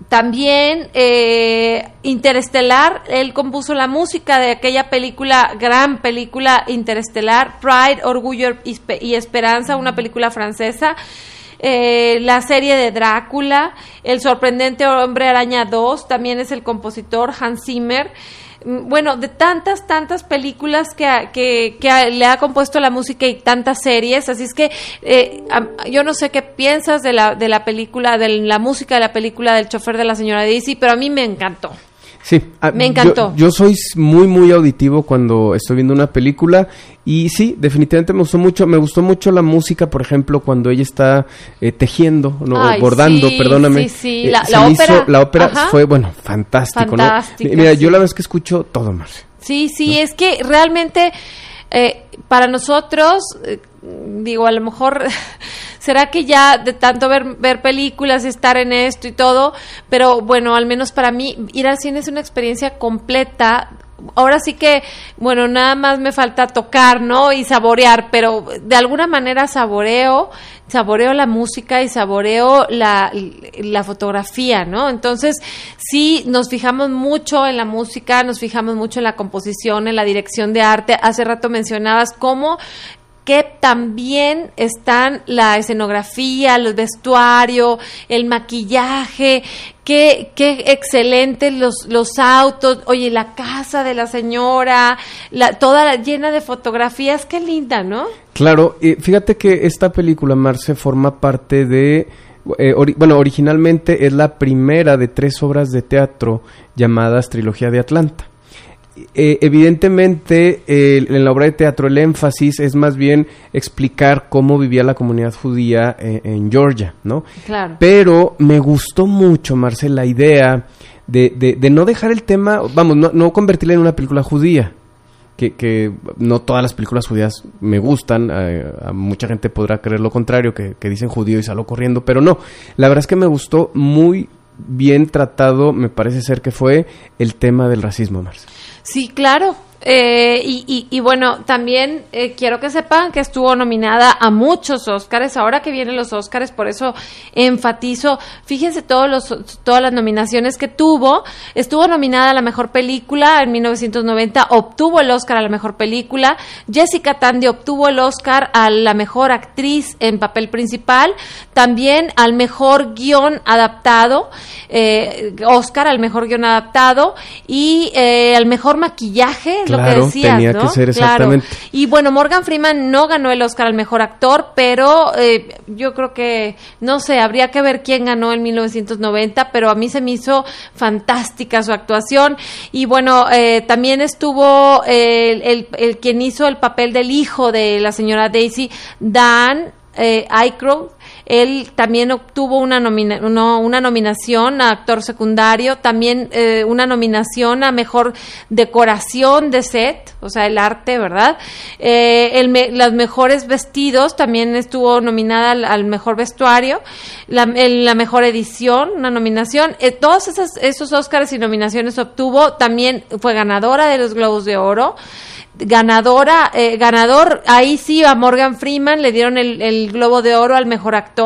también eh, Interestelar, él compuso la música de aquella película, gran película Interestelar, Pride, Orgullo y Esperanza, una película francesa. Eh, la serie de Drácula, El sorprendente hombre araña 2, también es el compositor Hans Zimmer. Mm, Bueno, de tantas, tantas películas que, que, que le ha compuesto la música y tantas series, así es que eh, yo no sé qué piensas de la, de la película, de la música de la película del chofer de la señora Daisy, pero a mí me encantó. Sí, ah, Me encantó. Yo, yo soy muy, muy auditivo cuando estoy viendo una película y sí, definitivamente me gustó mucho. Me gustó mucho la música, por ejemplo, cuando ella está eh, tejiendo, no, Ay, bordando, sí, sí, sí, sí. La- ópera, la ópera ajá. fue, bueno, fantástico, ¿no? Mi- Mira, yo la vez que escucho todo, Marce. Sí, sí, es que realmente eh, para nosotros, eh, digo, a lo mejor será que ya de tanto ver, películas, estar en esto y todo, pero bueno, al menos para mí ir al cine es una experiencia completa. Ahora sí que, bueno, nada más me falta tocar, ¿no? Y saborear, pero de alguna manera saboreo, saboreo la música y saboreo la, la fotografía, ¿no? Entonces, sí, nos fijamos mucho en la música, nos fijamos mucho en la composición, en la dirección de arte. Hace rato mencionabas cómo que también están la escenografía, el vestuario, el maquillaje, qué, qué excelentes los, los autos, oye, la casa de la señora, la, toda llena de fotografías, qué linda, ¿no? Claro, eh, fíjate que esta película, Marce, forma parte de... eh, bueno, originalmente es la primera de tres obras de teatro llamadas Trilogía de Atlanta. Eh, evidentemente, eh, en la obra de teatro el énfasis es más bien explicar cómo vivía la comunidad judía eh, en Georgia, ¿no? Claro. Pero me gustó mucho, Marcel, la idea de, de- de no dejar el tema, vamos, no, no convertirla en una película judía. Que, que no todas las películas judías me gustan, eh, a mucha gente podrá creer lo contrario, que, que dicen judío y salgo corriendo, pero no, la verdad es que me gustó muy bien tratado, me parece ser que fue el tema del racismo, Marcel. Sí, claro. Eh, y, y- y bueno, también eh, quiero que sepan que estuvo nominada a muchos Óscares. Ahora que vienen los Óscares, por eso enfatizo. Fíjense todos los, todas las nominaciones que tuvo. Estuvo nominada a la mejor película en 1990, obtuvo el Óscar a la mejor película. Jessica Tandy obtuvo el Óscar a la mejor actriz en papel principal. También al mejor guion adaptado. Eh, Óscar al mejor guion adaptado. Y eh, al mejor maquillaje lo que Claro, decías, tenía ¿no? que ser Claro. exactamente. Y bueno, Morgan Freeman no ganó el Oscar al mejor actor, pero eh, yo creo que, no sé, habría que ver quién ganó en 1990, pero a mí se me hizo fantástica su actuación. Y bueno, eh, también estuvo eh, el, el- el quien hizo el papel del hijo de la señora Daisy, Dan eh, Aykroyd. Él también obtuvo una, nomina una nominación a actor secundario, también eh, una nominación a mejor decoración de set, o sea, el arte, ¿verdad? Eh, el las mejores vestidos, también estuvo nominada al, mejor vestuario, la, mejor edición, una nominación. Eh, todos esos, esos Oscars y nominaciones obtuvo, también fue ganadora de los Globos de Oro ganadora, eh, ganador, ahí sí a Morgan Freeman le dieron el, Globo de Oro al mejor actor.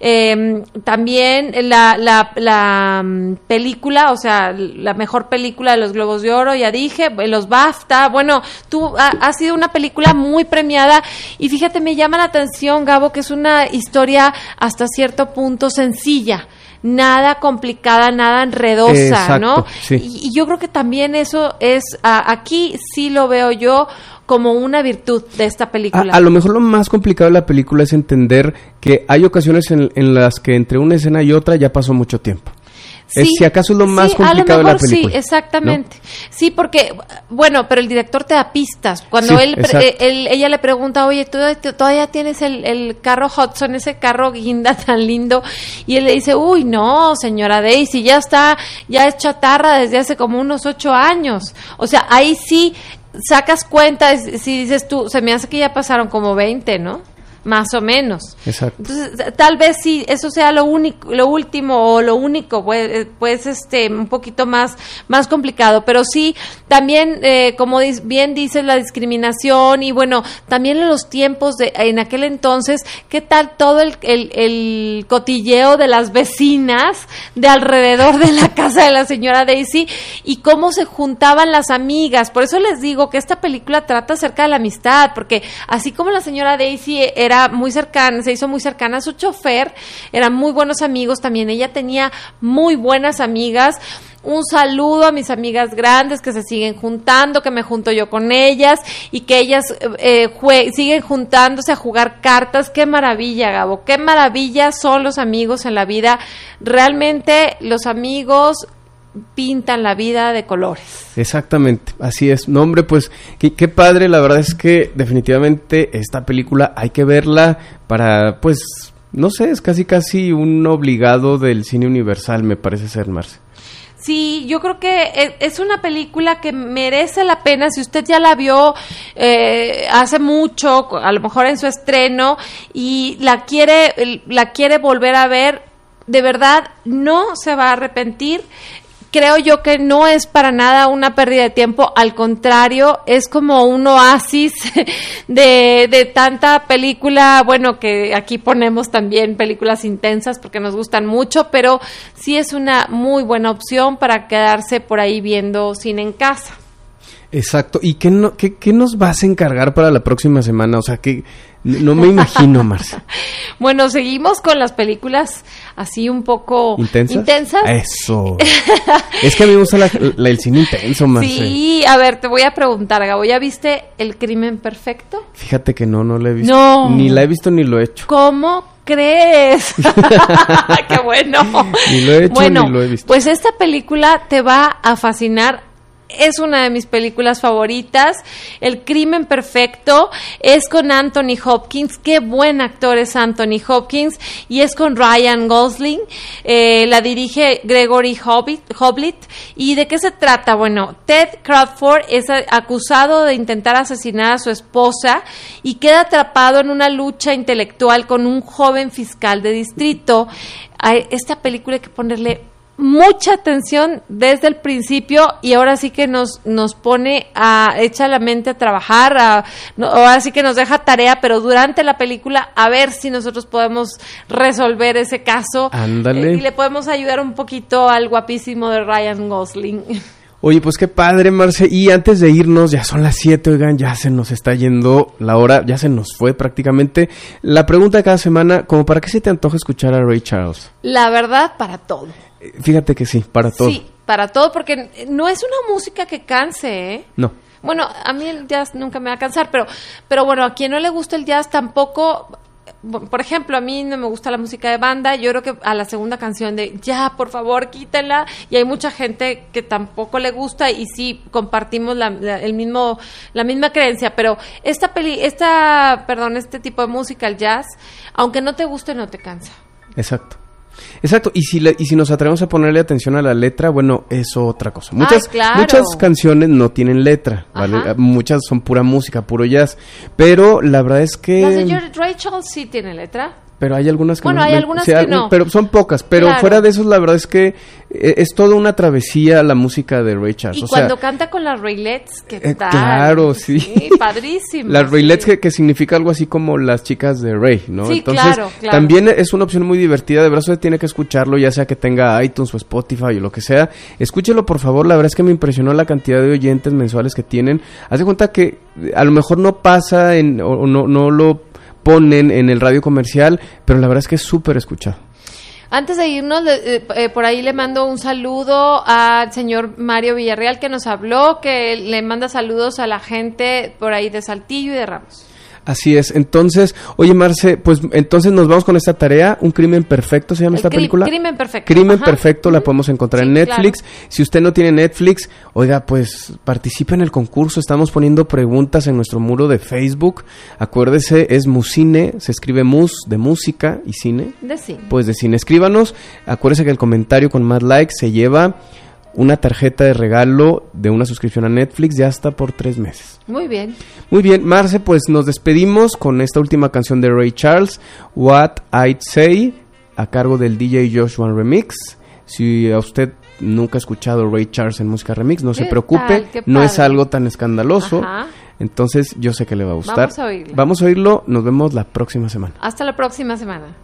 Em, también la, la, la, mm, película, o sea, la mejor película de los Globos de Oro, ya dije, los BAFTA, bueno, tú, ha, ha sido una película muy premiada y fíjate, me llama la atención, Gabo, que es una historia hasta cierto punto sencilla nada complicada, nada enredosa, ¿no? Y, yo creo que también eso es, aquí sí lo veo yo como una virtud de esta película. A, lo mejor lo más complicado de la película es entender que hay ocasiones en, en las que entre una escena y otra ya pasó mucho tiempo si acaso es lo más complicado de la película. Sí, exactamente. Sí, porque, bueno, pero el director te da pistas. Cuando él, ella le pregunta, oye, ¿tú todavía tienes el, el, carro Hudson, ese carro guinda tan lindo? Y él le dice, uy, no, señora Daisy, ya está, ya es chatarra desde hace como unos ocho años. O sea, ahí sí sacas cuenta, si dices tú, se me hace que ya pasaron como 20, ¿no? Más o menos. Exacto. Entonces, tal vez si eso sea lo único, lo último o lo único, pues, pues este, un poquito más, más complicado. Pero sí, también, eh, como bien dices, la discriminación y bueno, también en los tiempos de, en aquel entonces, ¿qué tal todo el, el, el cotilleo de las vecinas de alrededor de la casa de la señora Daisy y cómo se juntaban las amigas? Por eso les digo que esta película trata acerca de la amistad, porque así como la señora Daisy era era muy cercana, se hizo muy cercana a su chofer, eran muy buenos amigos también, ella tenía muy buenas amigas. Un saludo a mis amigas grandes que se siguen juntando, que me junto yo con ellas y que ellas eh, siguen juntándose a jugar cartas. Qué maravilla, Gabo, qué maravilla son los amigos en la vida. Realmente los amigos pintan la vida de colores. Exactamente, así es. No, hombre, pues qué, padre, la verdad es que definitivamente esta película hay que verla para, pues, no sé, es casi casi un obligado del cine universal, me parece ser, Marce. Sí, yo creo que e, es una película que merece la pena. Si usted ya la vio eh, hace mucho, a lo mejor en su estreno, y la quiere, la quiere volver a ver, de verdad no se va a arrepentir creo yo que no es para nada una pérdida de tiempo, al contrario, es como un oasis de, de, tanta película, bueno, que aquí ponemos también películas intensas porque nos gustan mucho, pero sí es una muy buena opción para quedarse por ahí viendo cine en casa. Exacto. ¿Y qué, no, qué, qué nos vas a encargar para la próxima semana? O sea, que no me imagino, Marcia. bueno, seguimos con las películas así un poco intensas. Eso. es que a mí me gusta el cine intenso, Marcia. Sí, a ver, te voy a preguntar, Gabo, ¿ya viste El crimen perfecto? Fíjate que no, no la he visto. No. Ni la he visto ni lo he hecho. ¿Cómo crees? ¡Qué bueno! Ni lo he hecho ni lo he visto. Pues esta película te va a fascinar es una de mis películas favoritas. El crimen perfecto es con Anthony Hopkins. Qué buen actor es Anthony Hopkins. Y es con Ryan Gosling. Eh, la dirige Gregory Hoblit. ¿Y de qué se trata? Bueno, Ted Crawford es acusado de intentar asesinar a su esposa y queda atrapado en una lucha intelectual con un joven fiscal de distrito. Esta película hay que ponerle mucha atención desde el principio y ahora sí que nos, nos pone a, echa la mente a trabajar, a, ahora sí que nos deja tarea, pero durante la película a ver si nosotros podemos resolver ese caso. Ándale. y le podemos ayudar un poquito al guapísimo de Ryan Gosling. Oye, pues qué padre, Marce. Y antes de irnos, ya son las 7, oigan, ya se nos está yendo la hora, ya se nos fue prácticamente. La pregunta de cada semana, como para qué se te antoja escuchar a Ray Charles? La verdad, para todo. Fíjate que sí, para todo. Sí, para todo, porque no es una música que canse, ¿eh? No. Bueno, a mí el jazz nunca me va a cansar, pero, pero bueno, a quien no le gusta el jazz tampoco por ejemplo, a mí no me gusta la música de banda, yo creo que a la segunda canción de ya, por favor, quítala, y hay mucha gente que tampoco le gusta y sí compartimos la, el mismo, la misma creencia, pero esta peli, esta, perdón, este tipo de música, el jazz, aunque no te guste, no te cansa. Exacto. Exacto, y si, y si nos atrevemos a ponerle atención a la letra, bueno, es otra cosa. Muchas, muchas canciones no tienen letra, ¿vale? Muchas son pura música, puro jazz, pero la verdad es que... ¿Las de Rachel sí tiene letra? Pero hay algunas que bueno, hay algunas que no. Pero son pocas. Pero fuera de eso, la verdad es que eh, es toda una travesía la música de Ray Charles. Y cuando canta con las Raylets, ¿qué eh, tal? Claro, sí. Sí, padrísimo. las Raylets que, significa algo así como las chicas de Ray, ¿no? Sí, Entonces, claro, también es una opción muy divertida. De verdad, usted tiene que escucharlo, ya sea que tenga iTunes o Spotify o lo que sea. Escúchelo, por favor. La verdad es que me impresionó la cantidad de oyentes mensuales que tienen. Haz de cuenta que a lo mejor no pasa en, o no, no lo ponen en el radio comercial, pero la verdad es que es súper escuchado. Antes de irnos, eh, eh, por ahí le mando un saludo al señor Mario Villarreal que nos habló, que le manda saludos a la gente por ahí de Saltillo y de Ramos. Así es. Entonces, oye, Marce, pues entonces nos vamos con esta tarea. Un crimen perfecto se llama esta película. Crimen perfecto. Crimen perfecto la podemos encontrar en Netflix. Si usted no tiene Netflix, oiga, pues participe en el concurso. Estamos poniendo preguntas en nuestro muro de Facebook. Acuérdese, es Musine, se escribe mus de música y cine. De cine. Pues de cine. Escríbanos. Acuérdese que el comentario con más likes se lleva una tarjeta de regalo de una suscripción a Netflix ya hasta por tres meses. Muy bien. Muy bien, Marce, pues nos despedimos con esta última canción de Ray Charles, What I'd Say, a cargo del DJ Joshua Remix. Si a usted nunca ha escuchado Ray Charles en música remix, no se preocupe, no es algo tan escandaloso. Entonces yo sé que le va a gustar. Vamos a oírlo. Vamos a oírlo, nos vemos la próxima semana. Hasta la próxima semana.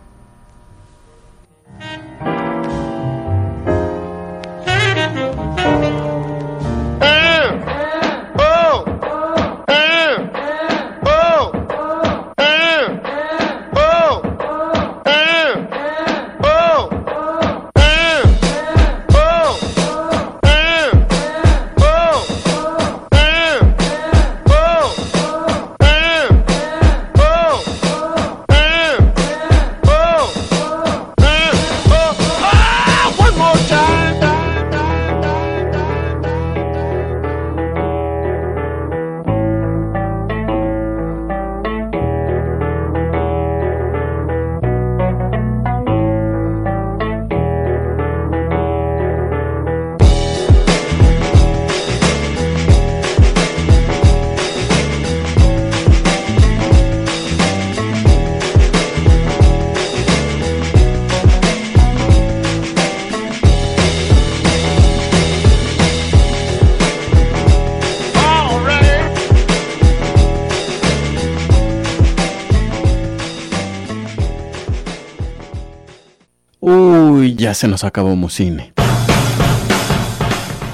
Se nos acabó Musine.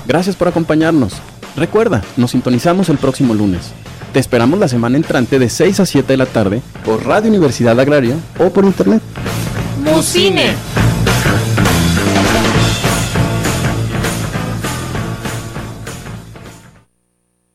Gracias por acompañarnos. Recuerda, nos sintonizamos el próximo lunes. Te esperamos la semana entrante de 6 a 7 de la tarde por Radio Universidad Agraria o por internet. Musine.